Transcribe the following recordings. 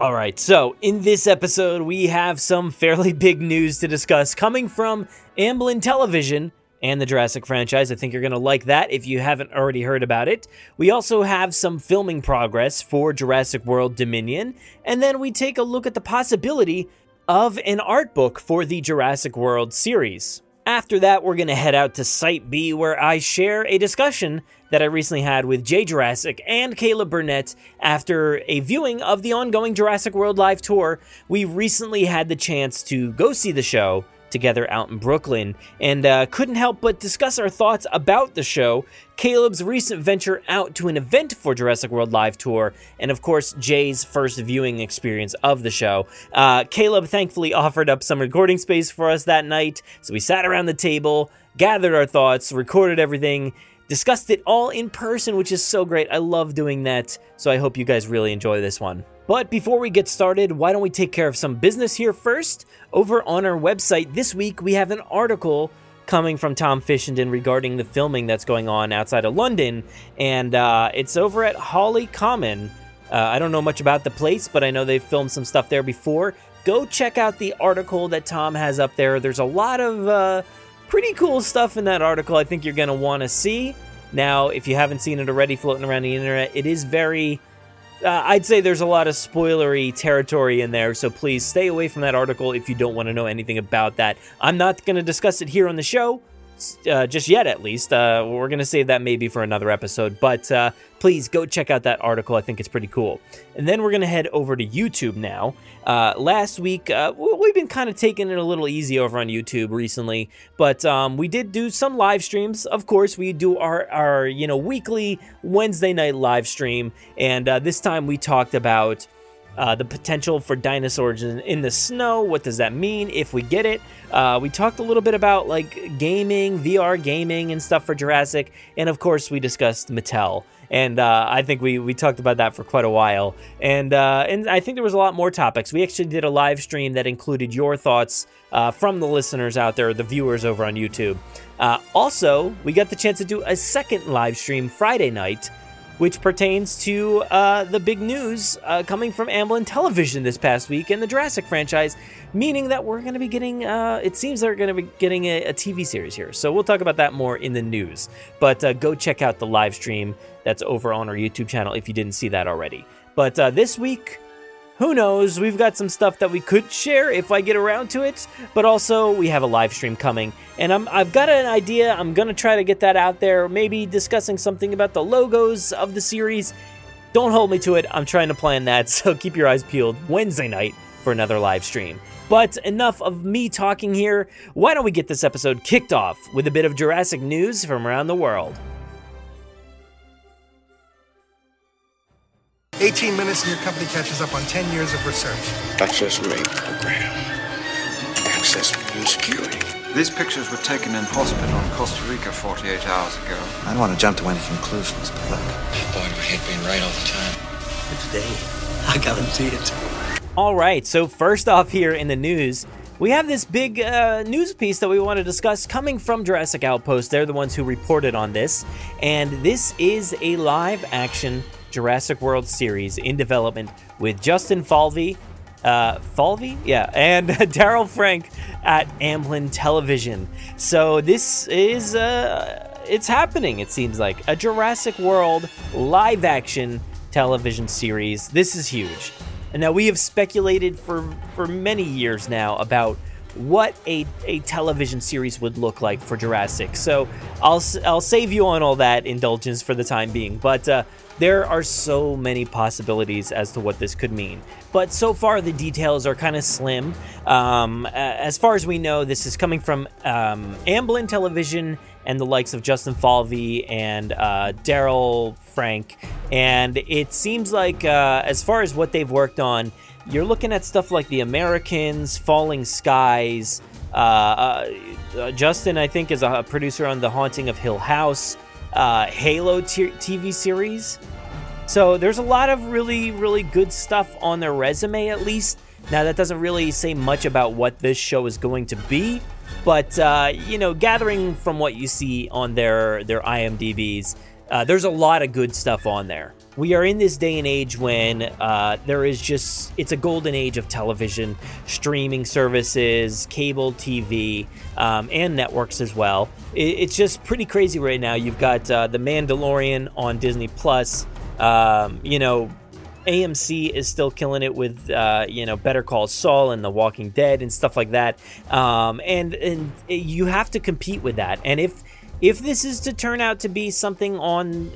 All right, so in this episode, we have some fairly big news to discuss coming from Amblin Television and the Jurassic franchise. I think you're going to like that if you haven't already heard about it. We also have some filming progress for Jurassic World Dominion, and then we take a look at the possibility of an art book for the Jurassic World series. After that, we're going to head out to Site B, where I share a discussion that I recently had with Jaye Jurassick and Caleb Burnett after a viewing of the ongoing Jurassic World live tour. We recently had the chance to go see the show together out in Brooklyn and uh, couldn't help but discuss our thoughts about the show, Caleb's recent venture out to an event for Jurassic World Live Tour, and of course, Jaye's first viewing experience of the show. Uh, Caleb thankfully offered up some recording space for us that night, so we sat around the table, gathered our thoughts, recorded everything. Discussed it all in person, which is so great. I love doing that. So I hope you guys really enjoy this one. But before we get started, why don't we take care of some business here first? Over on our website this week, we have an article coming from Tom Fishenden regarding the filming that's going on outside of London, and uh, it's over at Hawley Common. Uh, I don't know much about the place, but I know they've filmed some stuff there before. Go check out the article that Tom has up there. There's a lot of uh, pretty cool stuff in that article I think you're going to want to see. Now, if you haven't seen it already floating around the internet, it is very uh, I'd say there's a lot of spoilery territory in there, so please stay away from that article if you don't want to know anything about that. I'm not going to discuss it here on the show, uh, just yet at least. Uh, we're going to save that maybe for another episode, but uh, please go check out that article. I think it's pretty cool. And then we're going to head over to YouTube now. Uh, last week, uh, we've been kind of taking it a little easy over on YouTube recently, but um, we did do some live streams. Of course, we do our, our you know weekly Wednesday night live stream, and uh, this time we talked about uh, the potential for dinosaurs in, in, the snow. What does that mean if we get it? Uh, we talked a little bit about like gaming, VR gaming, and stuff for Jurassic, and of course we discussed Mattel. And uh, I think we, we talked about that for quite a while. And uh, and I think there was a lot more topics. We actually did a live stream that included your thoughts uh, from the listeners out there, the viewers over on YouTube. Uh, also, we got the chance to do a second live stream Friday night which pertains to uh, the big news uh, coming from Amblin Television this past week and the Jurassic franchise, meaning that we're going to be getting, uh, it seems they're going to be getting a, a, TV series here. So we'll talk about that more in the news. But uh, go check out the live stream that's over on our YouTube channel if you didn't see that already. But uh, this week, who knows? We've got some stuff that we could share if I get around to it, but also we have a live stream coming, and I'm, I've got an idea. I'm gonna try to get that out there, maybe discussing something about the logos of the series. Don't hold me to it. I'm trying to plan that, so keep your eyes peeled Wednesday night for another live stream. But enough of me talking here. Why don't we get this episode kicked off with a bit of Jurassic news from around the world? 18 minutes and your company catches up on 10 years of research. Access main program. Access new security. These pictures were taken in hospital in Costa Rica 48 hours ago. I don't want to jump to any conclusions, but look. Boy, do I hate being right all the time. But today, I guarantee it. All right, so first off here in the news, we have this big uh, news piece that we want to discuss coming from Jurassic Outpost. They're the ones who reported on this. And this is a live action Jurassic World series in development with Justin Falvey, uh, Falvey, yeah, and Daryl Frank at Amblin Television. So this is uh, it's happening. It seems like a Jurassic World live action television series. This is huge. And now we have speculated for for many years now about what a, a television series would look like for Jurassic. So I'll I'll save you on all that indulgence for the time being. But uh, there are so many possibilities as to what this could mean. But so far, the details are kind of slim. Um, as far as we know, this is coming from um, Amblin Television and the likes of Justin Falvey and uh, Daryl Frank. And it seems like, uh, as far as what they've worked on, you're looking at stuff like The Americans, Falling Skies. Uh, uh Justin, I think, is a producer on The Haunting of Hill House uh, Halo t- TV series. So there's a lot of really, really good stuff on their resume, at least. Now, that doesn't really say much about what this show is going to be, but uh, you know, gathering from what you see on their their IMDb's, uh, there's a lot of good stuff on there. We are in this day and age when uh, there is just, it's a golden age of television, streaming services, cable TV, um, and networks as well. It, it's just pretty crazy right now. You've got uh, The Mandalorian on Disney Plus. Um, you know, AMC is still killing it with, uh, you know, Better Call Saul and The Walking Dead and stuff like that. Um, and and you have to compete with that. And if if this is to turn out to be something on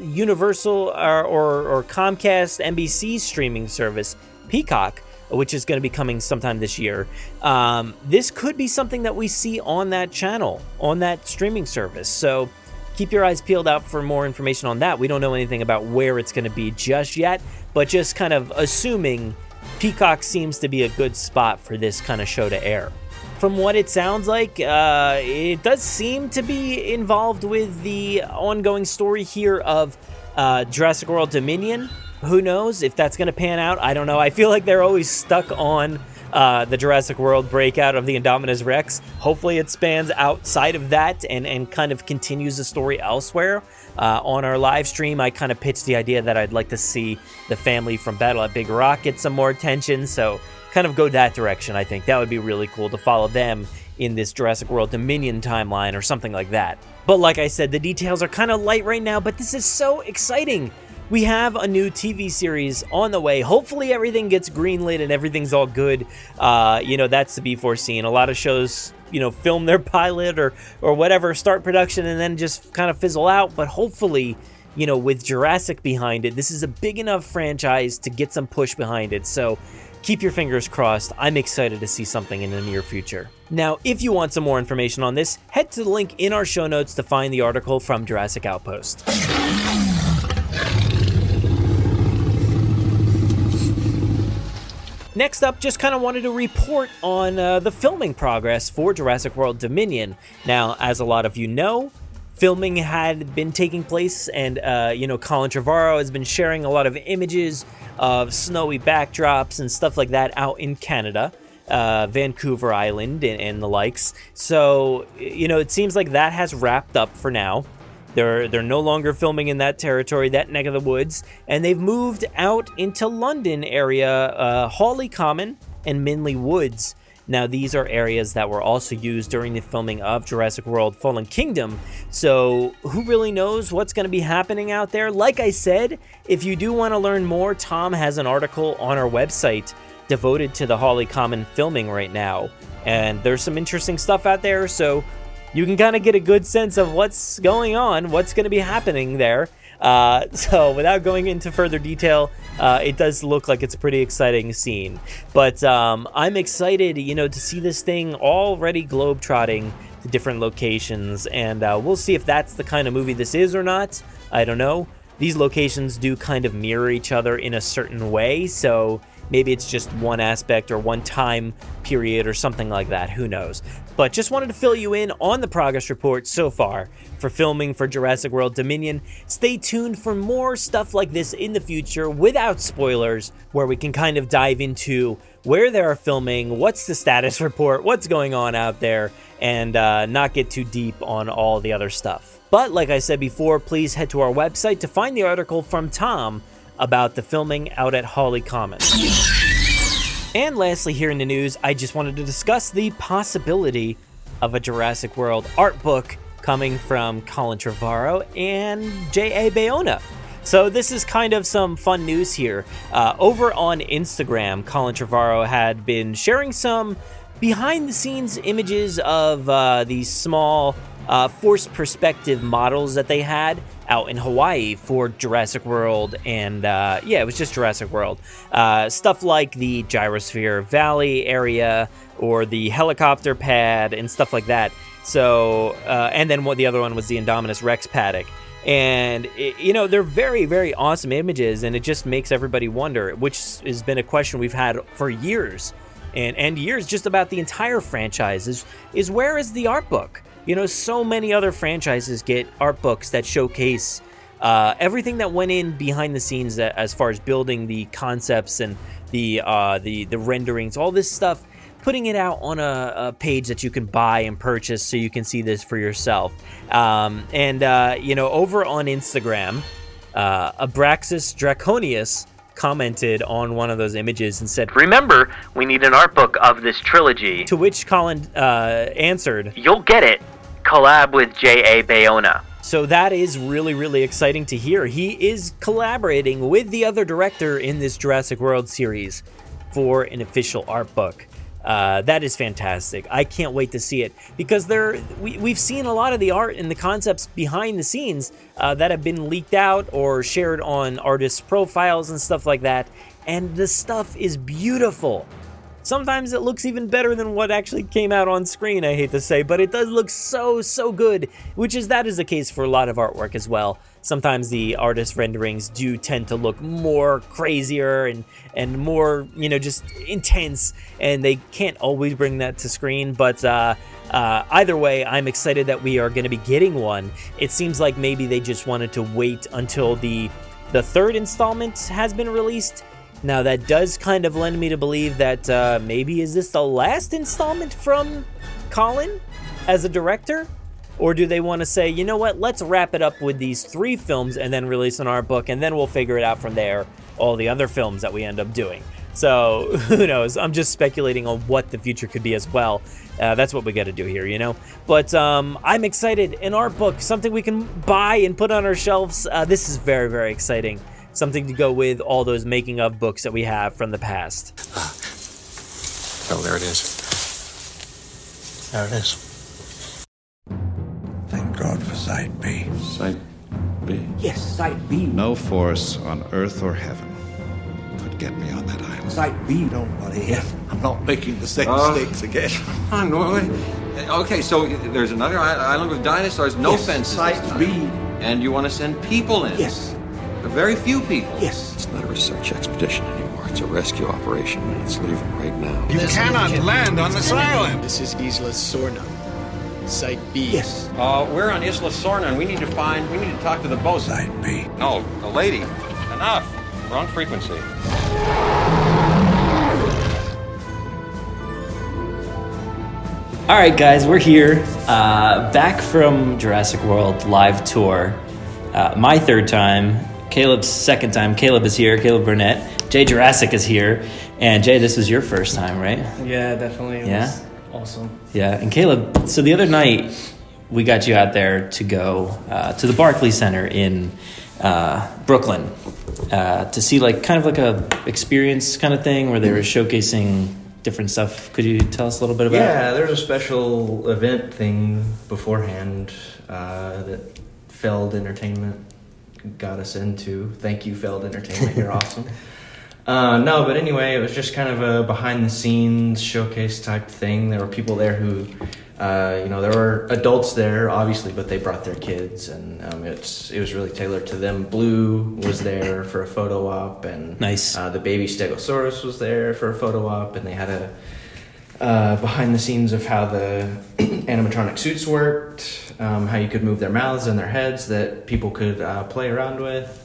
Universal or, or, or Comcast NBC streaming service, Peacock, which is going to be coming sometime this year. Um, this could be something that we see on that channel, on that streaming service. So keep your eyes peeled out for more information on that. We don't know anything about where it's going to be just yet, but just kind of assuming Peacock seems to be a good spot for this kind of show to air from what it sounds like, uh, it does seem to be involved with the ongoing story here of uh, Jurassic World Dominion. Who knows if that's going to pan out? I don't know. I feel like they're always stuck on uh, the Jurassic World breakout of the Indominus Rex. Hopefully, it spans outside of that and, and kind of continues the story elsewhere. Uh, on our live stream, I kind of pitched the idea that I'd like to see the family from Battle at Big Rock get some more attention. So kind of go that direction, I think. That would be really cool to follow them in this Jurassic World Dominion timeline or something like that. But like I said, the details are kind of light right now, but this is so exciting. We have a new TV series on the way. Hopefully, everything gets greenlit and everything's all good. Uh, you know, that's to be foreseen. A lot of shows, you know, film their pilot or or whatever, start production, and then just kind of fizzle out. But hopefully, you know, with Jurassic behind it, this is a big enough franchise to get some push behind it. So keep your fingers crossed. I'm excited to see something in the near future. Now, if you want some more information on this, head to the link in our show notes to find the article from Jurassic Outpost. Next up, just kind of wanted to report on uh, the filming progress for Jurassic World Dominion. Now, as a lot of you know, filming had been taking place, and uh, you know, Colin Trevorrow has been sharing a lot of images of snowy backdrops and stuff like that out in Canada. Uh, Vancouver Island and, and, the likes. So, you know, it seems like that has wrapped up for now. They're they're no longer filming in that territory, that neck of the woods, and they've moved out into London area, uh, Hawley Common and Minley Woods. Now, these are areas that were also used during the filming of Jurassic World Fallen Kingdom. So, who really knows what's going to be happening out there? Like I said, if you do want to learn more, Tom has an article on our website devoted to the Hawley Common filming right now. And there's some interesting stuff out there, so you can kind of get a good sense of what's going on, what's going to be happening there. Uh, so, without going into further detail, uh, it does look like it's a pretty exciting scene. But um, I'm excited, you know, to see this thing already globetrotting to different locations, and uh, we'll see if that's the kind of movie this is or not. I don't know. These locations do kind of mirror each other in a certain way, so maybe it's just one aspect or one time period or something like that. Who knows? But just wanted to fill you in on the progress report so far for filming for Jurassic World Dominion. Stay tuned for more stuff like this in the future without spoilers, where we can kind of dive into where they are filming, what's the status report, what's going on out there, and uh, not get too deep on all the other stuff. But like I said before, please head to our website to find the article from Tom about the filming out at Hawley Common. And lastly, here in the news, I just wanted to discuss the possibility of a Jurassic World art book coming from Colin Trevorrow and J.A. Bayona. So, this is kind of some fun news here. Uh, over on Instagram, Colin Trevorrow had been sharing some behind the scenes images of uh, these small uh, forced perspective models that they had out in Hawaii for Jurassic World, and uh, yeah, it was just Jurassic World. Uh, stuff like the Gyrosphere Valley area or the helicopter pad and stuff like that. So, uh, and then what the other one was the Indominus Rex paddock. And, it, you know, they're very, very awesome images, and it just makes everybody wonder, which has been a question we've had for years and, and years just about the entire franchise is, is where is the art book? You know, so many other franchises get art books that showcase uh, everything that went in behind the scenes that, as far as building the concepts and the uh, the the renderings, all this stuff, putting it out on a, a, page that you can buy and purchase so you can see this for yourself. Um, and uh, you know, over on Instagram, uh, Abraxas Draconius commented on one of those images and said, Remember, we need an art book of this trilogy. To which Colin uh, answered, You'll get it. Collab with J.A. Bayona. So that is really, really exciting to hear. He is collaborating with the other director in this Jurassic World series for an official art book. Uh, that is fantastic. I can't wait to see it because there we, we've seen a lot of the art and the concepts behind the scenes uh, that have been leaked out or shared on artists' profiles and stuff like that, and the stuff is beautiful. Sometimes it looks even better than what actually came out on screen, I hate to say, but it does look so, so good, which is that is the case for a lot of artwork as well. Sometimes the artist renderings do tend to look more crazier and, and more, you know, just intense, and they can't always bring that to screen, but uh, uh, either way, I'm excited that we are going to be getting one. It seems like maybe they just wanted to wait until the the third installment has been released now, that does kind of lend me to believe that uh, maybe is this the last installment from Colin as a director? Or do they want to say, you know what, let's wrap it up with these three films and then release an art book, and then we'll figure it out from there, all the other films that we end up doing. So, who knows? I'm just speculating on what the future could be as well. Uh, that's what we got to do here, you know? But um, I'm excited. An art book, something we can buy and put on our shelves. Uh, this is very, very exciting something to go with all those making of books that we have from the past. Oh, there it is. There it is. Thank God for Site B. Site B? Yes, Site B. No force on earth or heaven could get me on that island. Site B, don't worry. I'm not making the same Uh, mistakes again. Oh, no, wait. Okay, so there's another island with dinosaurs, no Yes, fences. Site this time. B. And you want to send people in? Yes. A very few people. Yes. It's not a research expedition anymore. It's a rescue operation, and it's leaving right now. You cannot land on this island. This is Isla Sorna, Site B. Yes. Uh, we're on Isla Sorna, and we need to find, we need to talk to the bosun. Site B. No, the lady. Enough. Wrong frequency. All right, guys, we're here, uh, back from Jurassic World live tour. Uh, my third time, Caleb's second time. Caleb is here, Caleb Burnett. Jaye Jurassick is here. And Jaye, this was your first time, right? Yeah, definitely. It Yeah? was awesome. Yeah, and Caleb, so the other night we got you out there to go uh, to the Barclays Center in uh, Brooklyn uh, to see like kind of like a experience kind of thing where they were showcasing different stuff. Could you tell us a little bit about? Yeah, there was a special event thing beforehand uh, that Feld Entertainment got us into. Thank you, Feld Entertainment. You're awesome. Uh, no, but anyway, it was just kind of a behind the scenes showcase type thing. There were people there who, uh, you know, there were adults there, obviously, but they brought their kids, and um, it's it was really tailored to them. Blue was there for a photo op, and Nice. Uh, the baby Stegosaurus was there for a photo op, and they had a uh, behind the scenes of how the animatronic suits worked, um, how you could move their mouths and their heads that people could uh, play around with.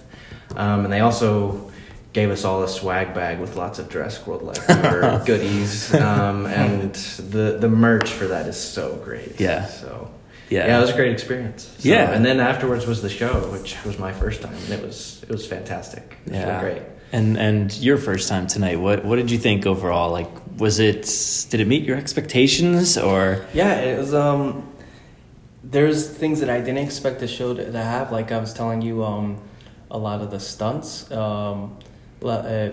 Um, and they also gave us all a swag bag with lots of Jurassic World leftover goodies. Um, and the, the merch for that is so great. Yeah. So, Yeah. yeah, it was a great experience. So- Yeah. And then afterwards was the show, which was my first time. And it was, it was fantastic. It was Yeah. really great. And and your first time tonight, what what did you think overall? Like, was it did it meet your expectations or? Yeah, it was. Um, there's things that I didn't expect the show to, to have. Like I was telling you, um, a lot of the stunts. Um, uh,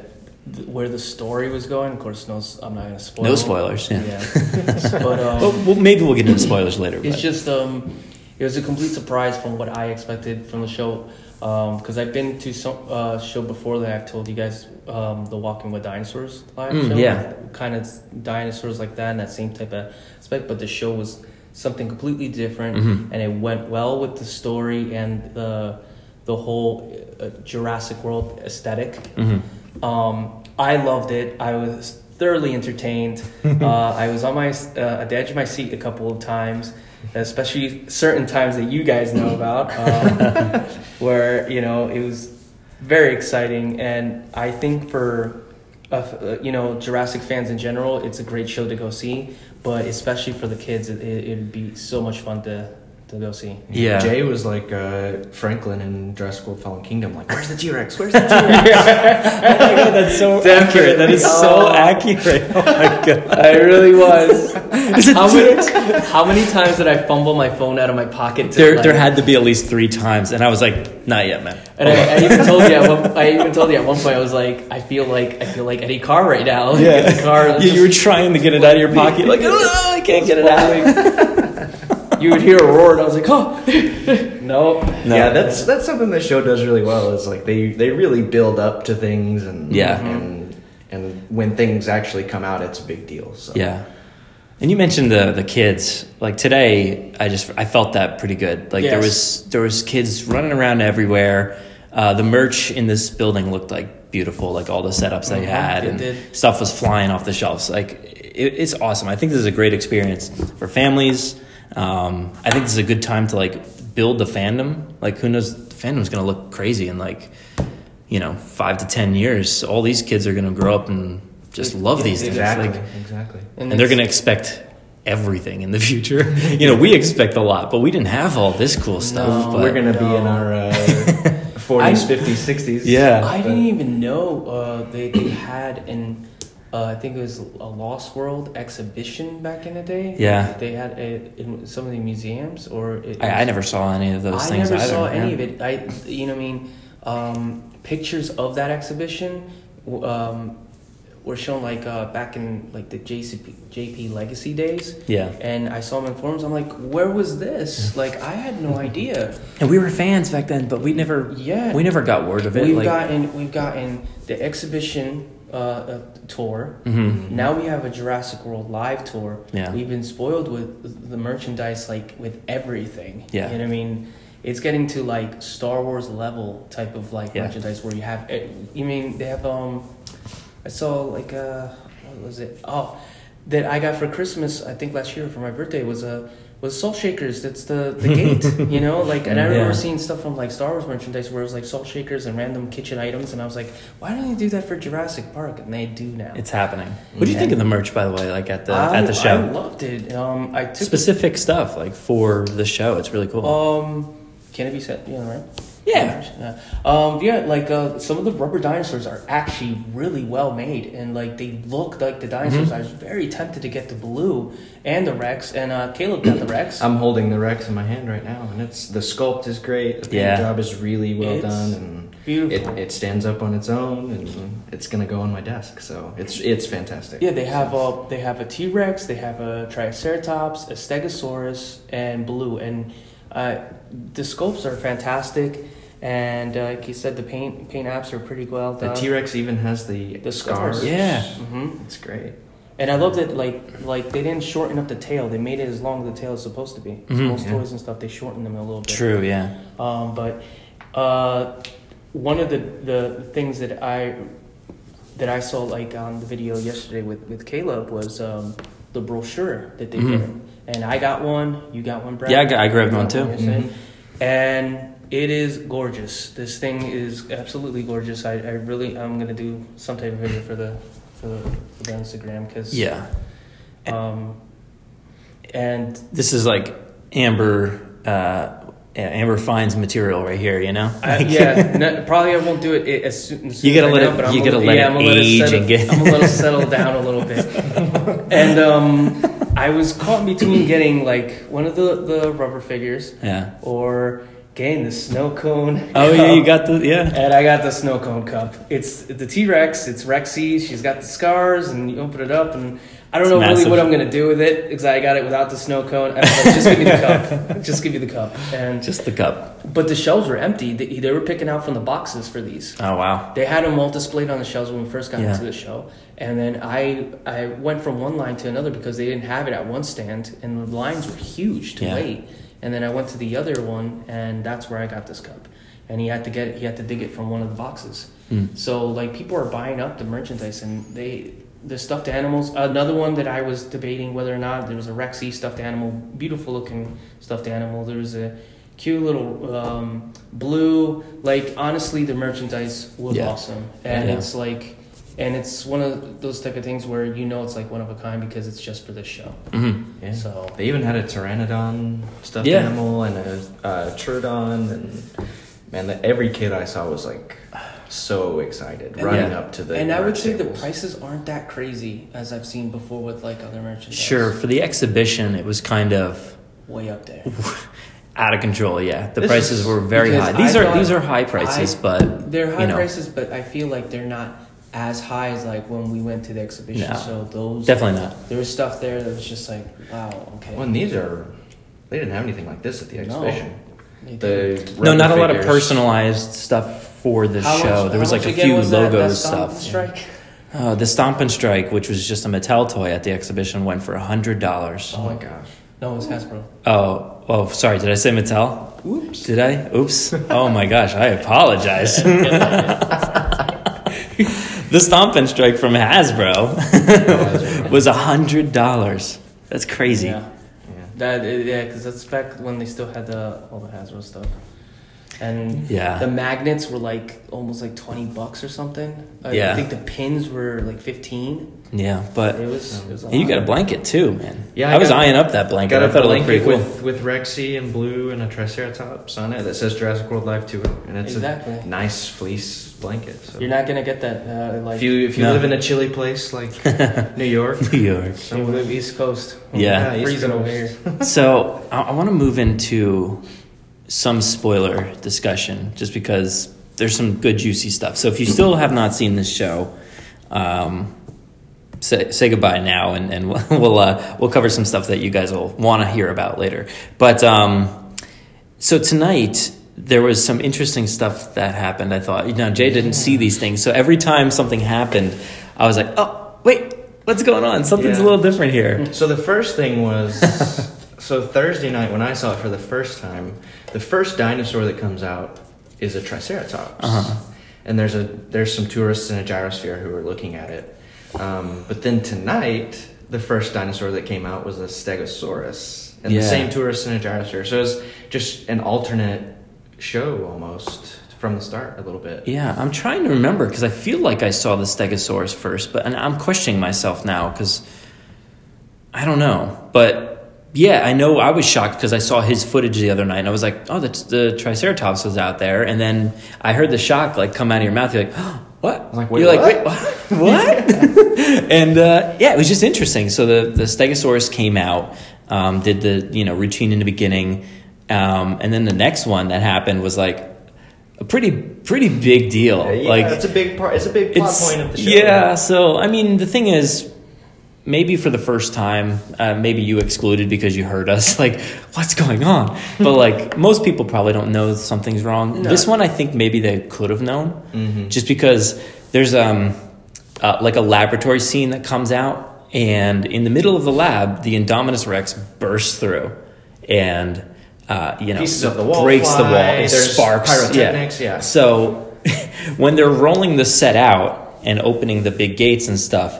where the story was going. Of course, no, I'm not gonna spoil. No spoilers, yeah. but um, well, well, maybe we'll get into spoilers later. it's but- just um, it was a complete surprise from what I expected from the show. Because I've been to some uh, show before that I've told you guys, um, the Walking with Dinosaurs live Mm, show. yeah. kind of dinosaurs like that and that same type of aspect. But the show was something completely different, Mhm. and it went well with the story and the the whole uh, Jurassic World esthetic Mhm. um, I loved it. I was thoroughly entertained. uh, I was on my uh, at the edge of my seat a couple of times, especially certain times that you guys know about, um, where you know it was very exciting. And I think for uh, uh, you know Jurassic fans in general, it's a great show to go see. But especially for the kids, it, it, it'd be so much fun to to go see. Yeah. Jaye was like uh, Franklin in Jurassic World Fallen Kingdom. Like, where's the T Rex? Where's the T Rex? oh my god, that's so accurate. That is so Oh. accurate. Oh my god. I really was. how many how many times did I fumble my phone out of my pocket? To There, like, there had to be at least three times, and I was like, "Not yet, man." And I, I even told you at one, I even told you at one point I was like I feel like I feel like Eddie Carr right now. Like, in the car. you, you were trying to get it out of your pocket, like, "Oh, I can't get it out. You would hear a roar, and I was like, oh, no. Yeah, that's that's something the show does really well. Is like they they really build up to things and Yeah. and and when things actually come out, it's a big deal. So Yeah. And you mentioned the the kids. Like today, I just I felt that pretty good. Like there was there was kids running around everywhere. Uh, the merch in this building looked like beautiful. Like all the setups they Mhm, had it and did. stuff was flying off the shelves. Like it, it's awesome. I think this is a great experience for families. Um, I think this is a good time to like build the fandom. Like who knows, the fandom's gonna look crazy in like you know five to ten years. All these kids are gonna grow up and just love these things. exactly, Like, exactly. and, they're going to expect everything in the future. you know, we expect a lot, but we didn't have all this cool stuff. No, but We're gonna be in our uh, 40s, 50s, 60s. Yeah. I didn't even know uh, they, they had an uh, I think it was a Lost World exhibition back in the day. Yeah. they had a, in some of the museums, or it I, I never saw any of those things I never either. saw yeah. any of it. I, you know, what I mean, um, pictures of that exhibition um, were shown like uh, back in like the JCP, JP Legacy days. Yeah. And I saw them in forums. I'm like, where was this? Like, I had no idea. And we were fans back then, but we never, Yeah. we never got word of it. We've like, gotten we've gotten the exhibition uh, tour. Mhm. Now we have a Jurassic World live tour. Yeah. We've been spoiled with the merchandise, like with everything. Yeah. You know what I mean? It's getting to like Star Wars level type of like Yeah. merchandise where you have. eh, You mean they have um, I saw like uh, what was it? Oh, that I got for Christmas. I think last year for my birthday was a. was Salt Shakers. That's the the gate, you know. Like, and I remember Yeah. seeing stuff from like Star Wars merchandise where it was like salt shakers and random kitchen items, and I was like, why don't they do that for Jurassic Park? And they do now. It's happening. What do you think of the merch, by the way? Like at the I, at the show, I loved it. Um, I took specific stuff like for the show. It's really cool. Um, can it be said? Yeah, right. Yeah. Yeah. Um, yeah, like uh, some of the rubber dinosaurs are actually really well made, and like they look like the dinosaurs. Mhm. I was very tempted to get the blue and the Rex, and uh, Caleb got the Rex. I'm holding the Rex in my hand right now, and it's the sculpt is great. The Yeah. job is really well It's done, and beautiful. It, it stands up on its own, and it's gonna go on my desk. So it's it's fantastic. Yeah, they have a they have a T Rex, they have a Triceratops, a Stegosaurus, and Blue, and uh, the sculpts are fantastic. And uh, like you said, the paint paint apps are pretty well The. T Rex even has the the scars. scars. Yeah. hmm It's great. And I love that like like they didn't shorten up the tail. They made it as long as the tail is supposed to be. 'Cause Mhm. Most Yeah. toys and stuff they shorten them a little bit. True. Yeah. Um, but uh, one of the, the things that I that I saw like on the video yesterday with, with Caleb was um, the brochure that they Mhm. did. And I got one, you got one, Brad. Yeah, I got- I grabbed You one got too. yesterday. Mhm. And it is gorgeous. This thing is absolutely gorgeous. I, I really I'm gonna do some type of video for the for the, for the Instagram because Yeah. um, and This is like Amber. Uh, yeah, Amber finds material right here. You know. I, yeah, no, probably I won't do it as soon. As You gotta let it- but you gotta let yeah, it I'm gonna let age settle, and get- I'm gonna let it settle down a little bit. And um, I was caught between getting like one of the the rubber figures, Yeah. or Again, the snow cone. Oh yeah, you got the yeah. And I got the snow cone cup. It's the T Rex. It's Rexy. She's got the scars, and you open it up, and I don't It's know really what I'm gonna do with it because I got it without the snow cone. And I like, just give me the cup. Just give me the cup. And Just the cup. but the shelves were empty. They, they were picking out from the boxes for these. Oh wow. They had them all displayed on the shelves when we first got Yeah. into the show, and then I I went from one line to another because they didn't have it at one stand, and the lines were huge to Yeah. wait. And then I went to the other one, and that's where I got this cup. And he had to get it, he had to dig it from one of the boxes. Hmm. So like people are buying up the merchandise, and they the stuffed animals. Another one that I was debating whether or not there was a Rexy stuffed animal, beautiful looking stuffed animal. There was a cute little um, blue. Like honestly, the merchandise was Yeah. awesome, and Yeah. it's like, and it's one of those type of things where you know it's like one of a kind because it's just for this show. hmm Yeah. So They even had a pteranodon stuffed Yeah. animal and a uh, troodon, and man, the, every kid I saw was like so excited, And running yeah. up to the. and I would merch say the prices aren't that crazy as I've seen before with like other merchandise. Sure. For the exhibition, it was kind of way up there. out of control. Yeah, the This prices were very high. These I are these are high prices, I- but They're high you know, prices, but I feel like they're not as high as like when we went to the exhibition. No, so those definitely not. There was stuff there that was just like, wow, okay. Well, and these are. They didn't have anything like this at the exhibition. They The didn't. No, not a lot of personalized stuff for the How show. much- there was like a few was that- logo that stuff. Strike. Uh, the Stomp and Strike, which was just a Mattel toy at the exhibition, went for hundred dollars. Oh my gosh. No, it was Hasbro. Oh, oh, sorry. Did I say Mattel? Oops. Did I? Oops. Oh my gosh, I apologize. the Stomp and Strike from Hasbro was a hundred dollars. That's crazy. Yeah. That yeah, because that's back when they still had the all the Hasbro stuff, and Yeah. the magnets were like almost like twenty bucks or something. I, Yeah. I think the pins were like fifteen. Yeah, but It was. It was a Hey, you got a blanket too, man. Yeah, I, I was got- eyeing up that blanket. Got I a thought it looked pretty blanket cool. with, with Rexy and blue and a Triceratops on it that says Jurassic World Live Tour, and it's Exactly. a nice fleece blanket. So. You're not gonna get that. Uh, like if you if you No. live in a chilly place like New York, New York. you live East Coast. Yeah. East freezing Coast. over here. so I, I want to move into some spoiler discussion, just because there's some good juicy stuff. So if you still have not seen this show, um, say, say goodbye now, and, and we'll uh, we'll cover some stuff that you guys will want to hear about later. But um, so tonight there was some interesting stuff that happened. I thought, you know, Jaye didn't see these things, so every time something happened, I was like, oh wait, what's going on? Something's a little different here. So the first thing was so Thursday night when I saw it for the first time, the first dinosaur that comes out is a Triceratops, Uh-huh. and there's a there's some tourists in a gyrosphere who are looking at it. Um, but then tonight, the first dinosaur that came out was a Stegosaurus, and Yeah. the same tourists in a gyrosphere. So it's just an alternate show almost from the start a little bit. Yeah, I'm trying to remember because I feel like I saw the Stegosaurus first, but and I'm questioning myself now because I don't know. But yeah, I know I was shocked because I saw his footage the other night and I was like, oh, the, the Triceratops was out there, and then I heard the shock like come out of your mouth. You're like, oh, what? was like, You're like, wait, what? what? and uh, yeah, it was just interesting. So the the Stegosaurus came out, um, did the you know routine in the beginning, um, and then the next one that happened was like a pretty pretty big deal. Yeah, like it's a big part. It's a big plot point of the show. Yeah, so I mean, the thing is, maybe for the first time, uh, maybe you excluded because you heard us. Like, what's going on? But like, most people probably don't know something's wrong. No. This one, I think maybe they could have known, Mhm. just because there's um uh, like a laboratory scene that comes out, and in the middle of the lab, the Indominus Rex bursts through, and. Uh, you know, Pieces of the wall breaks the wall. It sparks. pyrotechnics, yeah. So when they're rolling the set out and opening the big gates and stuff,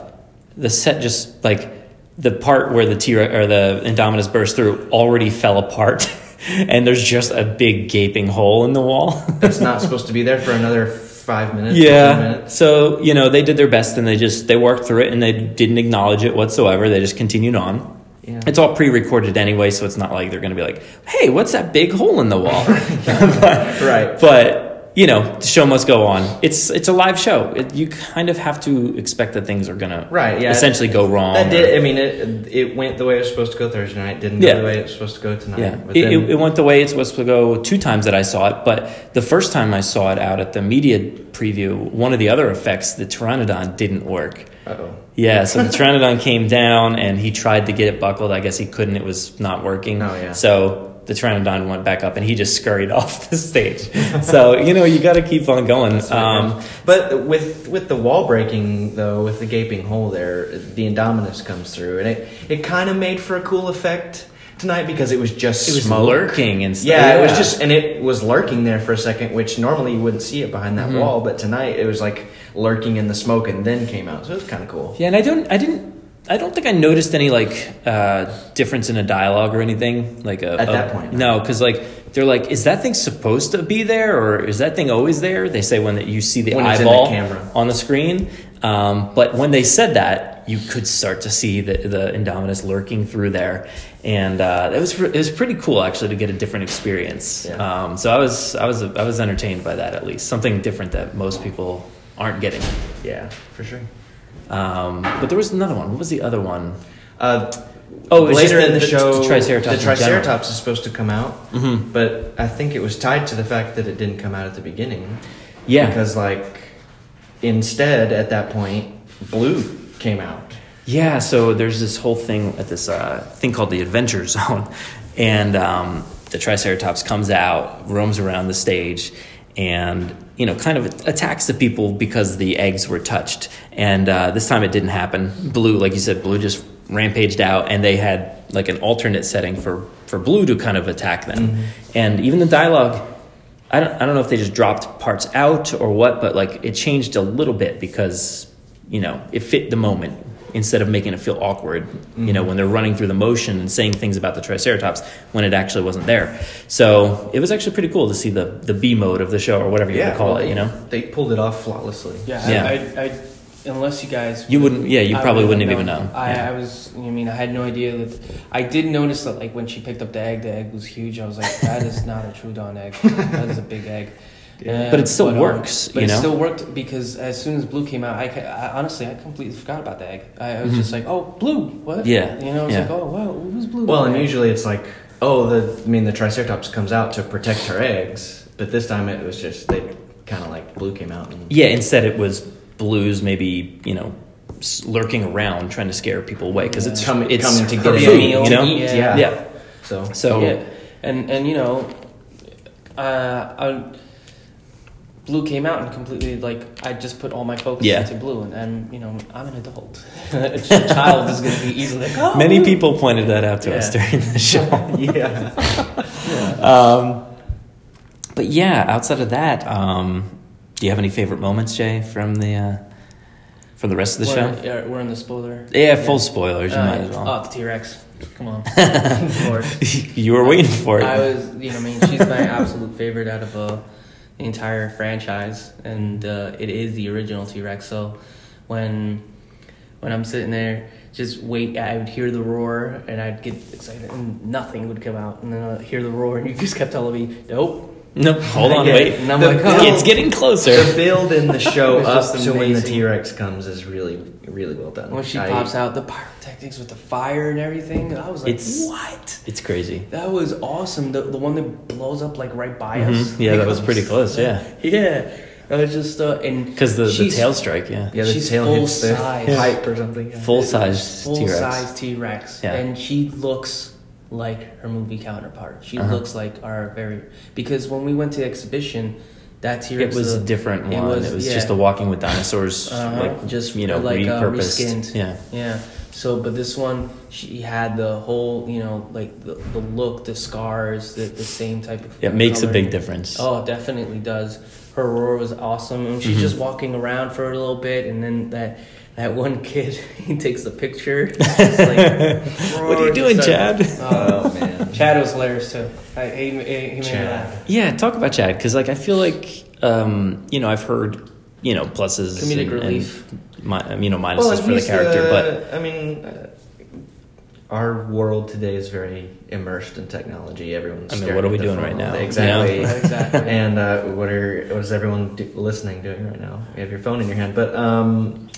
the set just like the part where the T or the Indominus burst through already fell apart, and there's just a big gaping hole in the wall. That's not supposed to be there for another five minutes. yeah. minutes. So you know they did their best and they just they worked through it and they didn't acknowledge it whatsoever. They just continued on. Yeah. It's all pre-recorded anyway, so it's not like they're going to be like, "Hey, what's that big hole in the wall?" right. But you know, the show must go on. It's it's a live show. It, you kind of have to expect that things are gonna Right, yeah. essentially go wrong. That or- did. I mean, it it went the way it was supposed to go Thursday night. Didn't Yeah. go the way it was supposed to go tonight. Yeah, it, then- it, went the way it's supposed to go two times that I saw it, but the first time I saw it out at the media preview, one of the other effects, the Pteranodon, didn't work. Uh-oh. Yeah, so the Pteranodon came down and he tried to get it buckled. I guess he couldn't, it was not working. Oh, yeah. So the Pteranodon went back up and he just scurried off the stage. so, you know, you got to keep on going. Um, But with with the wall breaking though, with the gaping hole there, the Indominus comes through, and it it kind of made for a cool effect tonight because it was just It was smoke. lurking and stuff. Yeah, it was just and it was lurking there for a second, which normally you wouldn't see it behind that Mhm. wall, but tonight it was like lurking in the smoke and then came out, so it was kind of cool. Yeah, and I don't, I didn't, I don't think I noticed any like uh, difference in a dialogue or anything. Like a, At a- that point, no, because like they're like, is that thing supposed to be there or is that thing always there? They say when that you see the When in the eyeball camera. on the screen, um, but when they said that, you could start to see the the Indominus lurking through there, and uh, it was it was pretty cool actually to get a different experience. Um, so I was I was I was entertained by that at least something different that most people aren't getting. Yeah, for sure. Um, but there was another one. What was the other one? Uh, Oh, later in the, the- show, the Triceratops the. Triceratops is supposed to come out, Mhm. but I think it was tied to the fact that it didn't come out at the beginning. Yeah. because like instead at that point, Blue came out. Yeah, so there's this whole thing at this uh, thing called the Adventure Zone, and um, the Triceratops comes out, roams around the stage, and you know, kind of attacks the people because the eggs were touched. And uh, this time it didn't happen. Blue, like you said, Blue just rampaged out, and they had like an alternate setting for for Blue to kind of attack them. And even the dialogue, I don't I don't know if they just dropped parts out or what, but like it changed a little bit because you know it fit the moment instead of making it feel awkward. You know, when they're running through the motion and saying things about the Triceratops when it actually wasn't there. So it was actually pretty cool to see the the B mode of the show or whatever you want to call well, it. You know. they pulled it off flawlessly. Yeah, Yeah. I, I, I, unless you guys, You wouldn't- yeah, you probably wouldn't wouldn't have even know. I, Yeah. I was, I mean, I had no idea that. I did notice that, like, when she picked up the egg, the egg was huge. I was like, that is not a Troodon egg. That is a big egg. Yeah. But it still um, works, but you it still worked because as soon as blue came out, I, I honestly I completely forgot about the egg. I, I was Mhm. just like, oh, blue, what? Yeah, you know, I was yeah. like, oh, wow, who's blue? Well, and there? usually it's like, oh, the I mean, the Triceratops comes out to protect her eggs, but this time it was just they kind of like Blue came out and Yeah, instead it was blues, maybe you know, lurking around trying to scare people away because it's Coming- it's coming to get a meal you know. eat, yeah. yeah. So So yeah, and and you know, uh, I, Blue came out and completely like I just put all my focus Yeah. into Blue, and, and you know I'm an adult. a child is going to be easily like, oh, many Blue. people pointed that out to us during the show. yeah. um, but yeah, outside of that, um, do you have any favorite moments, Jaye, from the uh, from the rest of the we're, show? Yeah, we're in the spoiler. Yeah, full spoilers. You Uh, might as well. Oh, the T Rex. Come on. of course. you were waiting for it. I was, you know, I mean, she's my absolute favorite out of uh, the entire franchise, and uh, it is the original T Rex. So when when I'm sitting there, just wait, I would hear the roar, and I'd get excited, and nothing would come out, and then I'd hear the roar, and you just kept telling me, "Nope." No, hold on, wait. And I'm The like, build- oh. it's getting closer. The build in the show It's up just to when the amazing. T Rex comes is really really well done. When she I- pops out, the pyrotechnics with the fire and everything, I was like, It's- "What?" It's crazy. That was awesome. The the one that blows up like right by Mhm. us. Yeah, that was pretty close, yeah. yeah. I was just uh, and Because the, the she's- tail strike, yeah. yeah, the she's tail full hits the size. pipe or something. yeah. Full size full T Rex. size T Rex, Yeah. and she looks like her movie counterpart. She Uh-huh. looks like our very because when we went to the exhibition, that T It was a different one. It was, yeah. just a Walking with Dinosaurs, Uh-huh. like just you know, like uh, repurposed. reskinned. Yeah. Yeah. So, but this one, she had the whole, you know, like the, the look, the scars, the, the same type of. It makes a big difference. Oh, it definitely does. Her roar was awesome, and she's Mhm. just walking around for a little bit, and then that that one kid he takes the picture. It's like, What are you doing, Chad? Oh man, Chad was hilarious too. I, he, he, he made me Chad. laugh. Yeah, talk about Chad because like I feel like um, you know I've heard you know pluses, Comedic and, relief. and mi- you know minuses Well, for the he's character, but I mean, uh, our world today is very immersed in technology. Everyone's. I mean, what are we doing right phone all now? day. Exactly. Yeah. Exactly. and uh, what are what is everyone do, listening doing right now? You have your phone in your hand, but um,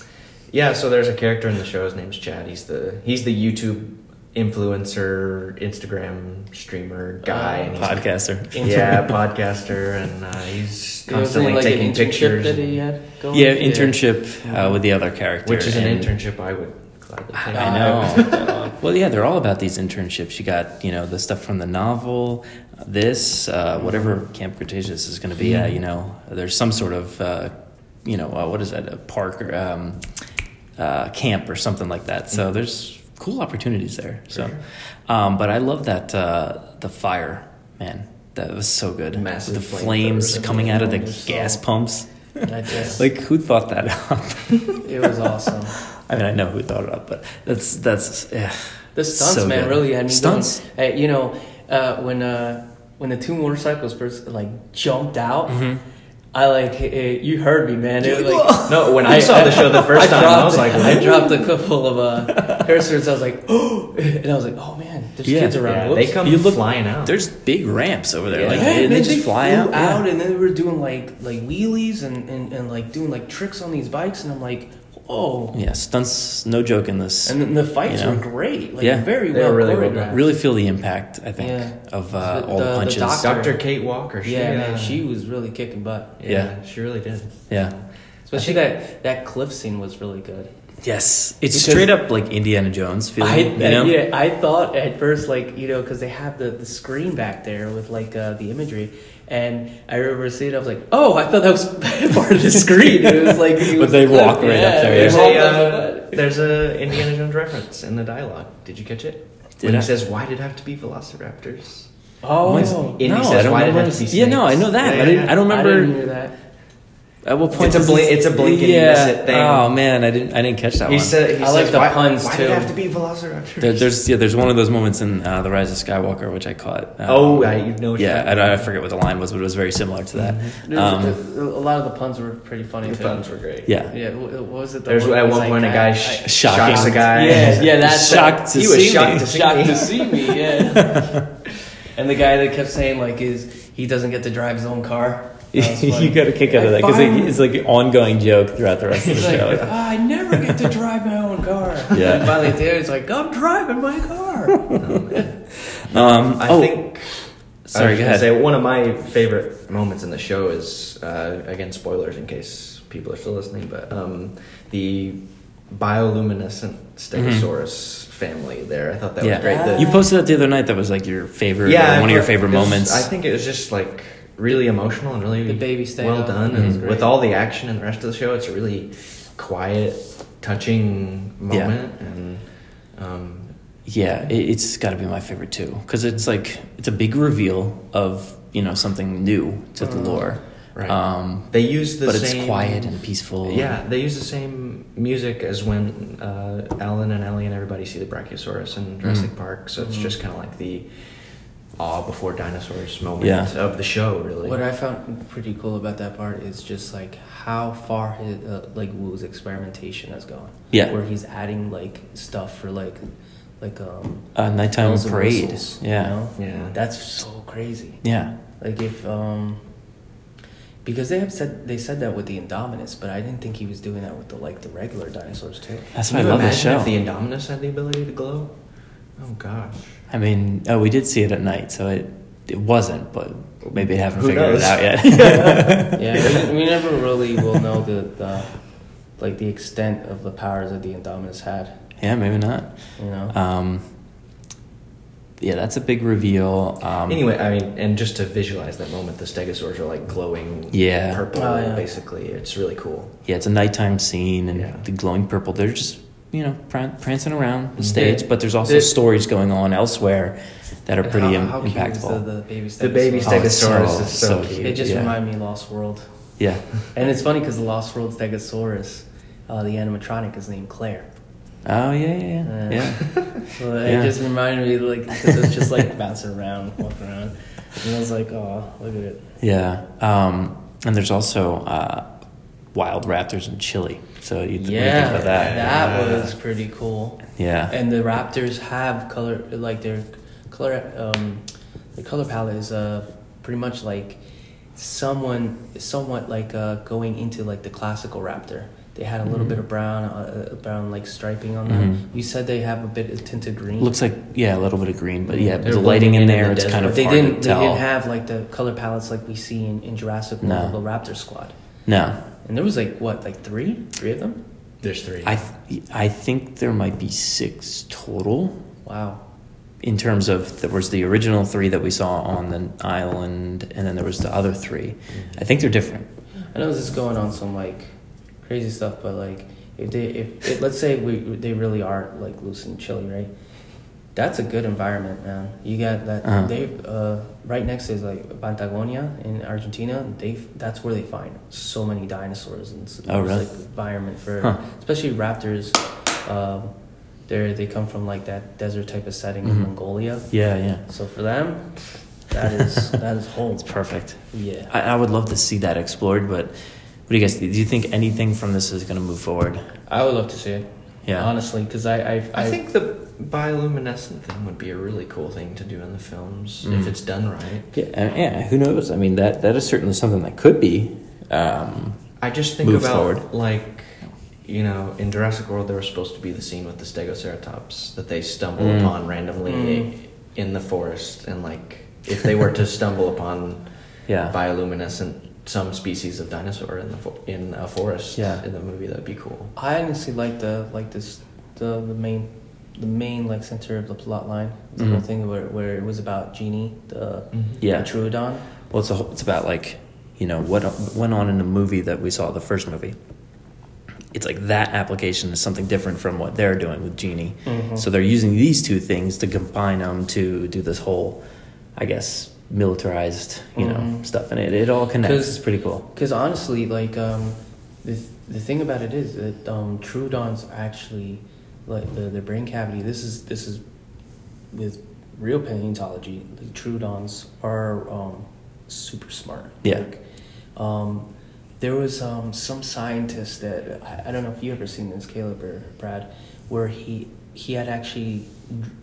yeah. So there's a character in the show. His name's Chad. He's the he's the YouTube influencer, Instagram streamer guy, Uh, and he's- Podcaster. Yeah, podcaster, and uh, he's constantly like taking internship pictures. that he had going? Yeah, internship uh, with the other character, which is an internship I would gladly take. I know. well, yeah, they're all about these internships. You got, you know, the stuff from the novel, this, uh, whatever Camp Cretaceous is going to be at, you know, there's some sort of, uh, you know, uh, what is that, a park or um, uh, camp or something like that. So there's cool opportunities there. So, um, but I love that, uh, the fire, man. That was so good. Massive the flames coming out of the gas pumps. Like, who thought that up? It was awesome. I mean, I know who thought it up, but that's that's yeah. The stunts, So man, good. really had me Stunts. Going, you know, uh, when uh, when the two motorcycles first like jumped out, Mm-hmm. I like uh, you heard me, man. It, was like, No, when I saw the show the first time, I dropped- was like, I dropped a couple of uh, curse words. I was like, oh, and I was like, oh man, there's Yeah. kids around. Yeah, Whoops. they come You look- flying out. There's big ramps over there, Yeah. like Yeah, they, man, they just fly flew out. yeah. and then they were doing like like wheelies and, and, and like doing like tricks on these bikes, and I'm like, whoa. Yeah, stunts, no joke in this. And then the fights You know? were great, like Yeah. very They well were really well choreographed. done. really feel the impact. I think Yeah. of uh, The- all the, the- the punches. doctor- Dr. Kate Walker. She, yeah, uh, man, she was really kicking butt. yeah, Yeah. she really did. yeah. Especially that that cliff scene was really good. Yes, it's Because- straight up like Indiana Jones feeling. I, you know? yeah, I thought at first like you know because they have the, the screen back there with like uh, the imagery, and I remember seeing it. I was like, oh, I thought that was part of the screen. It was like, it But was they cliff, walk right up there, There's yeah. a uh, there's a Indiana Jones reference in the dialogue. Did you catch it? Did when I? he says, "Why did it have to be velociraptors?" oh, Indy no, says, "Why did it have to be yeah, no, I know that. Yeah, but I, didn't, I don't I remember didn't hear that. At what point. It's a does blink- it's a blink and you miss it thing. Oh man, I didn't. I didn't catch that He one. said, he I like the why, puns, why too. did it have to be velociraptors? There, there's yeah, there's one of those moments in uh, the Rise of Skywalker which I caught. Um, Oh, I- you know what Yeah, you're I, talking I forget what the line was, but it was very similar to that. There's- Um, a lot of the puns were pretty funny the too. puns were great. yeah, Yeah, what was it? The There's one at one point like, a guy I- sh- Shocking. shocks a guy. Yeah, yeah, that's Shocked to he was see shocked me. to see shocked me. to see me. Yeah. and the guy that kept saying like is he doesn't get to drive his own car. That was funny. you got a kick out of that because Fine. it's like an ongoing joke throughout the rest of the like, show. "Oh, I never get to drive my own car. Yeah. And finally, at the end, he's like, I'm driving my car. Um, I oh, think. sorry, I was go gonna ahead. Say one of my favorite moments in the show is uh, again spoilers in case people are still listening, but um, the bioluminescent Stegosaurus family there. I thought that yeah, was great. The- you posted that the other night. That was like your favorite, yeah, one of your favorite was- moments. I think it was just like really emotional and really The baby stayed well up. done, It and with all the action and the rest of the show, it's a really quiet, touching Yeah. moment, and um, Yeah, it, it's got to be my favorite too because it's like it's a big reveal of you know something new to the lore. Right. Um, they use the but same. it's quiet and peaceful. Yeah, they use the same music as when uh, Alan and Ellie and everybody see the Brachiosaurus in Jurassic Mhm. Park. So it's Mhm. just kind of like the awe before dinosaurs moment Yeah. of the show, really. What I found pretty cool about that part is just like how far his, uh, like Wu's experimentation has gone. Yeah. where he's adding like stuff for like like um Uh, nighttime bells parade. whistles, Yeah. you know? Yeah. that's so crazy. Yeah. Like if um because they have said they said that with the Indominus, but I didn't think he was doing that with the like the regular dinosaurs too. That's Can why I love this imagine show. If the Indominus had the ability to glow, oh gosh. I mean, oh, we did see it at night, so it it wasn't, but maybe they haven't Who figured knows? it out yet. yeah, we, we never really will know the, the like the extent of the powers that the Indominus had. yeah, maybe not. You know. Um, yeah, that's a big reveal. Um, Anyway, I mean, and just to visualize that moment, the Stegosaurs are like glowing Yeah. purple, Oh, yeah. basically. It's really cool. yeah, it's a nighttime scene, and Yeah. the glowing purple. They're just you know pran- prancing around the Mhm. stage, but there's also The- stories going on elsewhere that are pretty how, im- how cute is impactful. the, the baby The baby Stegosaurus? Oh, it's Stegosaurus so- is so, so cute. cute. It just Yeah. reminded me of Lost World. yeah, And it's funny because the Lost World Stegosaurus, uh, the animatronic is named Claire. oh yeah, yeah, yeah. Uh, yeah. So Yeah. it just reminded me, like, because it's just like bouncing around, walking around. And I was like, oh, look at it. Yeah, um, and there's also uh, wild raptors in Chile. So you, what do you think Yeah, about that? that was pretty cool. Yeah. And the Raptors have color, like their color, um, the color palette is uh pretty much like someone, somewhat like uh going into like the classical Raptor. They had a little Mhm. bit of brown, uh, brown like striping on them. Mhm. You said they have a bit of tinted green. Looks like yeah, a little bit of green, but yeah, They're the lighting in there, the it's desert. kind of But they didn't. They didn't have like the color palettes like we see in, in Jurassic World, No. the Raptor Squad. No, And there was like what, like three, three of them? There's three. I th- I think there might be six total. Wow. In terms of there was the original three that we saw on the island, and then there was the other three. Mm-hmm. I think they're different. I know this is going on some like crazy stuff, but like if they if it, let's say we they really are like loose in Chile, right? That's a good environment, man. You got that Uh-huh. they uh, right next is like Patagonia in Argentina. They that's where they find so many dinosaurs and it's, Oh, really? like environment for Huh. especially raptors. Um, they they come from like that desert type of setting in Mhm. Mongolia. Yeah, yeah. So for them, that is that is home. It's perfect. Yeah. I, I would love to see that explored, but what do you guys think? Do you think anything from this is going to move forward? I would love to see it. Yeah. honestly, because I, I I think the bioluminescent thing would be a really cool thing to do in the films if Mm. it's done right. Yeah, yeah. Who knows? I mean, that that is certainly something that could be. Um, I just think about forward. like you know in Jurassic World there was supposed to be the scene with the Stegoceratops that they stumble Mm. upon randomly Mm. in the forest and like if they were to stumble upon Yeah. bioluminescent some species of dinosaur in the fo- in a forest Yeah. in the movie that'd be cool. I honestly like the like this the the main the main like center of the plot line. The Mhm. whole thing where, where it was about Genie, the, Yeah. the Troodon. well, it's a, whole- it's about like you know what went on in the movie that we saw the first movie. It's like that application is something different from what they're doing with Genie. Mhm. So they're using these two things to combine them to do this whole, I guess, militarized you know Mhm. stuff, and it it all connects. It's pretty cool. Because honestly, like um, the the thing about it is that um, Troodons actually like the the brain cavity. This is this is with real paleontology. The Troodons are um, super smart. Yeah. Like, um, there was um, some scientist that I, I don't know if you ever seen this, Caleb or Brad, where he he had actually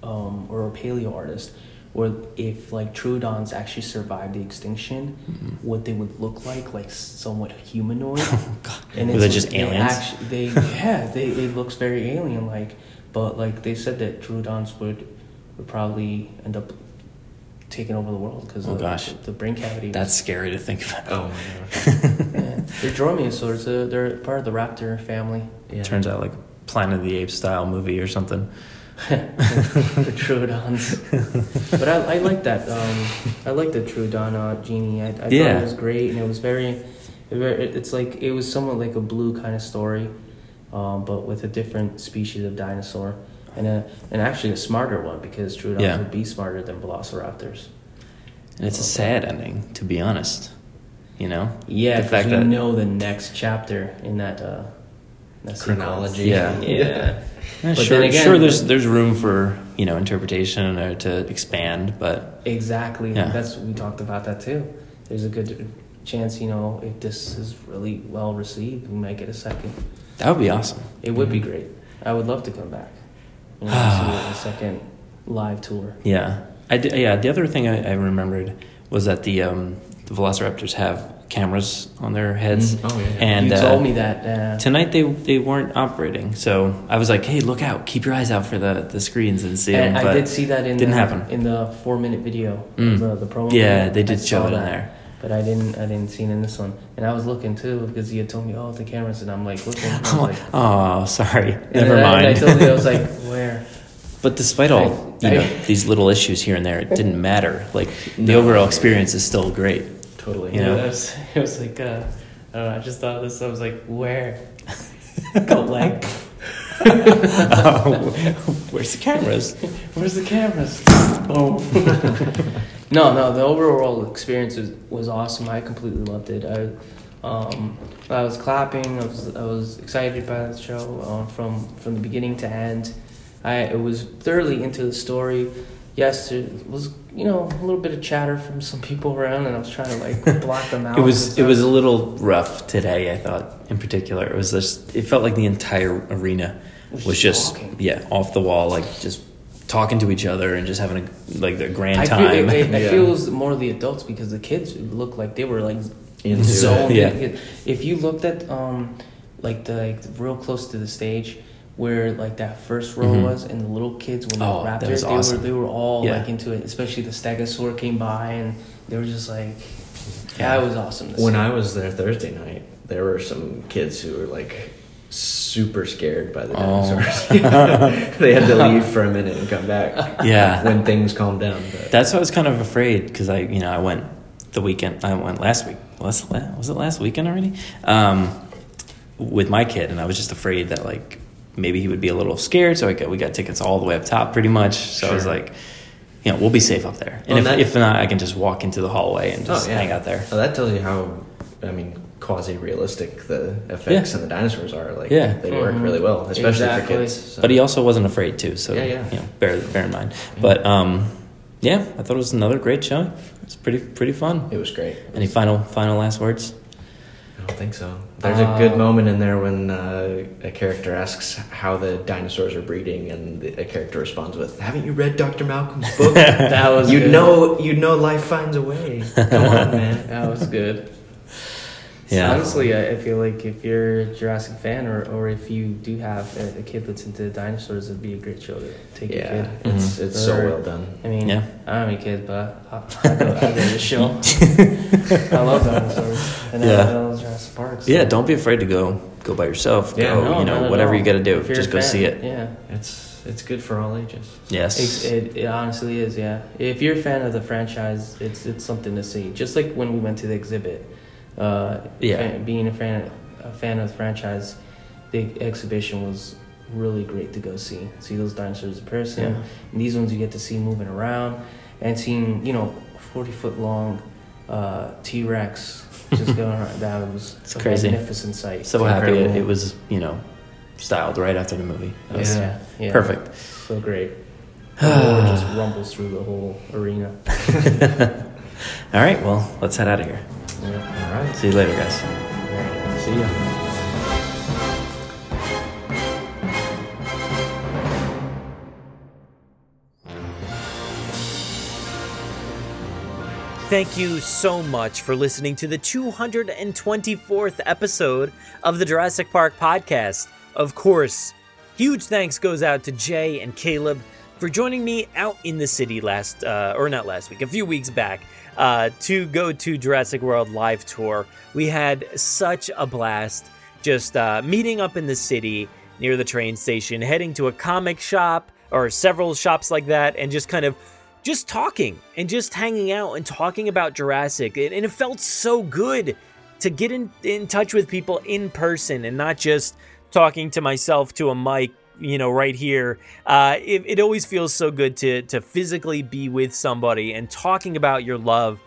um, or a paleo artist where if like Troodons actually survived the extinction, mm-hmm. what they would look like, like somewhat humanoid. oh, and Were they it's- just aliens? Actually, they yeah, they it looks very alien like, but like they said that Troodons would would probably end up taking over the world because Oh, gosh. the, the brain cavity. That's scary to think about. Oh my gosh. yeah. They're dromaeosaurs. They're, they're part of the raptor family. Yeah. Turns out like Planet of the Apes style movie or something. the Troodons. but I, I like that. Um, I like the Troodon uh, genie. I, I thought it was great, and it was very, very. It's like it was somewhat like a blue kind of story, um, but with a different species of dinosaur, and a and actually a smarter one because Troodons Yeah. would be smarter than Velociraptors. And it's a sad ending, to be honest. You know? Yeah, The because fact we that- know the next chapter in that. Uh, that sequence. Chronology. Yeah. Yeah. Yeah, But sure, then again- sure. There's there's room for you know interpretation or to expand, but Exactly. Yeah. That's we talked about that too. There's a good chance, you know, if this is really well received, we might get a second. that would be awesome. It would be great. I would love to come back. You know, see a second live tour. Yeah, I did, yeah. The other thing I, I remembered was that the um, the Velociraptors have cameras on their heads. Mm, oh, yeah, yeah. And you uh, told me that. Uh, tonight they they weren't operating, so I was like, hey, look out, keep your eyes out for the the screens and see and them. I did see that in didn't the, happen. in the four minute video, Mm. the the promo. Yeah, video. they did I show it in that. there. But I didn't, I didn't see it in this one, and I was looking too because he had told me, "Oh, the cameras," and I'm like looking. I I'm like, oh, sorry, and never I- mind. and I told you, I was like, "Where?" But despite all I- you know these little issues here and there, it didn't matter. Like the No. overall experience is still great. Totally. You know? it was, it was like, uh, I don't know, I just thought of this. I was like, where? Go like, oh, where's the cameras? where's the cameras? Oh. no, no, the overall experience was, was awesome. I completely loved it. I, um, I was clapping. I was, I was excited by the show uh, from from the beginning to end. I was thoroughly into the story. Yes, there was you know a little bit of chatter from some people around, and I was trying to like block them out. It was it was a little rough today. I thought, in particular, it was just it felt like the entire arena was just talking. yeah off the wall, like just talking to each other and just having a like a grand I time. Feel, it, it, yeah. feels more the adults because the kids look like they were like in zone. Yeah. If you looked at um like the like real close to the stage where like that first row mm-hmm. was and the little kids when they oh, rapped it, they were they were all yeah. like into it. Especially the Stegosaur came by and they were just like, yeah, it was awesome. when see. I was there Thursday night, there were some kids who were like super scared by the dinosaurs. Oh. they had to leave for a minute and come back. Yeah, when things calmed down. But. That's why I was kind of afraid because I, you know, I went the weekend. I went last week. Was, was it last weekend already? Um, with my kid, and I was just afraid that like maybe he would be a little scared. So I got, we got tickets all the way up top, pretty much. So sure. I was like, you know, we'll be safe up there. And well, if, that, if not, I can just walk into the hallway and just oh, yeah. hang out there. Well, that tells you how, I mean, quasi realistic the effects yeah. and the dinosaurs are. Like, yeah. they work mm-hmm. really well, especially exactly. for kids. So. But he also wasn't afraid too. So, yeah, yeah. You know, bear, bear in mind. Mm-hmm. But, um, yeah, I thought it was another great show. It's pretty, pretty fun. It was great. Any final, final last words? I don't think so. There's a good um, moment in there when uh, a character asks how the dinosaurs are breeding, and the, a character responds with, "Haven't you read Dr. Malcolm's book? that was you good. know you know life finds a way. Come on, man. That was good. Yeah. So honestly, I feel like if you're a Jurassic fan, or, or if you do have a, a kid that's into dinosaurs, it'd be a great show to take yeah, your kid. It's mm-hmm. it's so well done. I mean, yeah. I don't have any kids, but I, I go, I go to the show. I love dinosaurs. And yeah. I love Jurassic Park. So. Yeah, don't be afraid to go go by yourself. Yeah, go, no, you know, whatever you got to do, just go fan, see it. Yeah, it's it's good for all ages. Yes, it, it, it, honestly is. Yeah, if you're a fan of the franchise, it's it's something to see. Just like when we went to the exhibit uh, yeah. Fan, being a fan, a fan of the franchise, the exhibition was really great to go see. See those dinosaurs in person. Yeah. And these ones you get to see moving around and seeing, you know, 40 foot long uh, T Rex just going around. That was it's a crazy. magnificent sight. So happy it, it, was, you know, styled right after the movie. That was yeah, yeah. perfect. So great. Just rumbles through the whole arena. All right, well, let's head out of here. Yeah. All right. See you later, guys. See ya. Thank you so much for listening to the 224th episode of the Jurassic Park podcast. Of course, huge thanks goes out to Jaye and Caleb for joining me out in the city last, uh, or not last week, a few weeks back uh, to go to Jurassic World live tour. We had such a blast just uh, meeting up in the city near the train station, heading to a comic shop or several shops like that, and just kind of just talking and just hanging out and talking about Jurassic. And, and it felt so good to get in, in touch with people in person and not just talking to myself to a mic you know, right here. Uh, it, it always feels so good to to physically be with somebody and talking about your love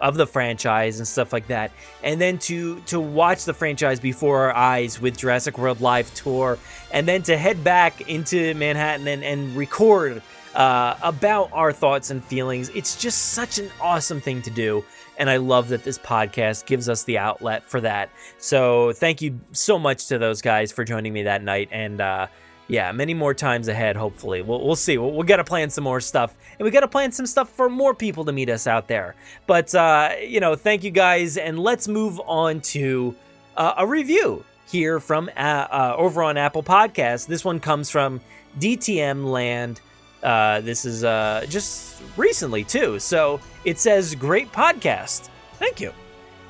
of the franchise and stuff like that. And then to to watch the franchise before our eyes with Jurassic World live tour. And then to head back into Manhattan and, and record uh, about our thoughts and feelings. It's just such an awesome thing to do. And I love that this podcast gives us the outlet for that. So thank you so much to those guys for joining me that night. And uh, yeah, many more times ahead, hopefully. We'll, we'll see. We'll, we got to plan some more stuff. And we got to plan some stuff for more people to meet us out there. But, uh, you know, thank you guys. And let's move on to uh, a review here from uh, uh over on Apple Podcasts. This one comes from DTM Land. Uh, this is uh, just recently, too. So it says, Great podcast. Thank you.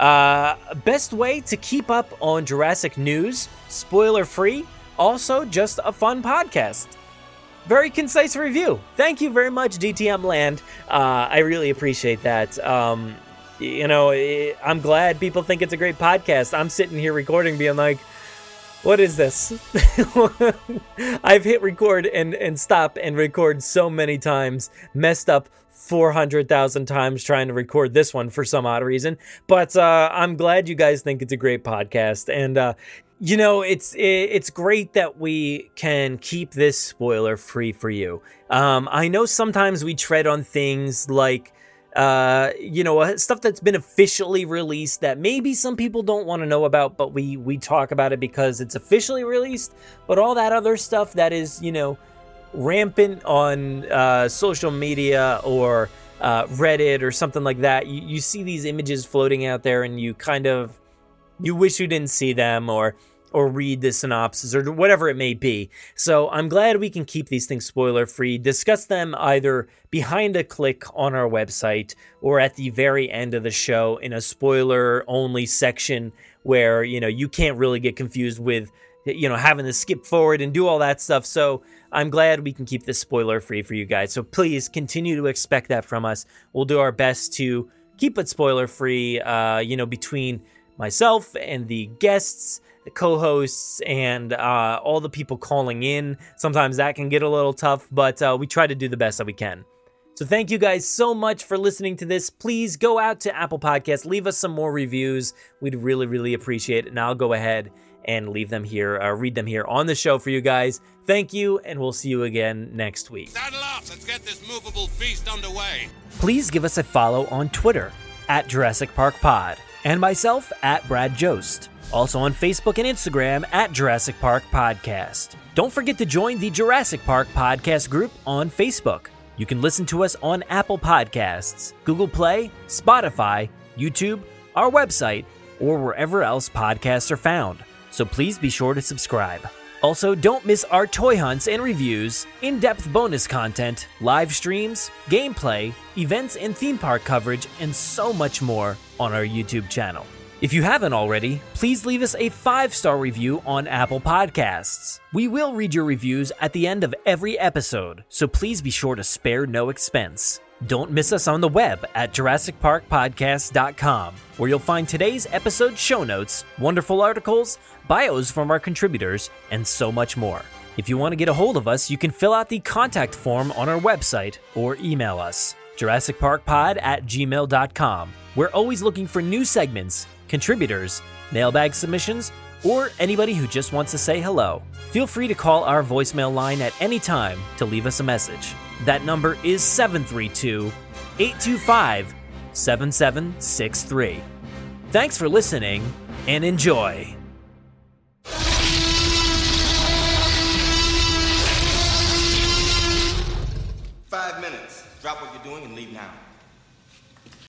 Uh, best way to keep up on Jurassic news, spoiler free also, just a fun podcast. Very concise review. Thank you very much, DTM Land. Uh, I really appreciate that. Um, you know, I'm glad people think it's a great podcast. I'm sitting here recording, being like, what is this? I've hit record and, and stop and record so many times, messed up 400,000 times trying to record this one for some odd reason. But uh, I'm glad you guys think it's a great podcast. And uh, you know, it's it's great that we can keep this spoiler free for you. Um, I know sometimes we tread on things like uh, you know, uh, stuff that's been officially released that maybe some people don't want to know about, but we we talk about it because it's officially released. But all that other stuff that is, you know, rampant on uh, social media or uh, Reddit or something like that, you, you see these images floating out there, and you kind of you wish you didn't see them or or read the synopsis or whatever it may be. So I'm glad we can keep these things spoiler free, discuss them either behind a click on our website or at the very end of the show in a spoiler only section where, you know, you can't really get confused with, you know, having to skip forward and do all that stuff. So I'm glad we can keep this spoiler free for you guys. So please continue to expect that from us. We'll do our best to keep it spoiler free, uh, you know, between myself and the guests the co-hosts and uh, all the people calling in. Sometimes that can get a little tough, but uh, we try to do the best that we can. So thank you guys so much for listening to this. Please go out to Apple Podcasts, leave us some more reviews. We'd really, really appreciate it. And I'll go ahead and leave them here, uh, read them here on the show for you guys. Thank you, and we'll see you again next week. Saddle up, let's get this movable feast underway. Please give us a follow on Twitter at Jurassic Park Pod and myself at Brad Jost. Also on Facebook and Instagram at Jurassic Park Podcast. Don't forget to join the Jurassic Park Podcast group on Facebook. You can listen to us on Apple Podcasts, Google Play, Spotify, YouTube, our website, or wherever else podcasts are found. So please be sure to subscribe. Also, don't miss our toy hunts and reviews, in depth bonus content, live streams, gameplay, events and theme park coverage, and so much more on our YouTube channel. If you haven't already, please leave us a five star review on Apple Podcasts. We will read your reviews at the end of every episode, so please be sure to spare no expense. Don't miss us on the web at JurassicParkPodcast.com, where you'll find today's episode show notes, wonderful articles, bios from our contributors, and so much more. If you want to get a hold of us, you can fill out the contact form on our website or email us. JurassicParkPod at gmail.com. We're always looking for new segments contributors, mailbag submissions, or anybody who just wants to say hello. Feel free to call our voicemail line at any time to leave us a message. That number is 732 825 7763. Thanks for listening and enjoy. Five minutes. Drop what you're doing and leave now.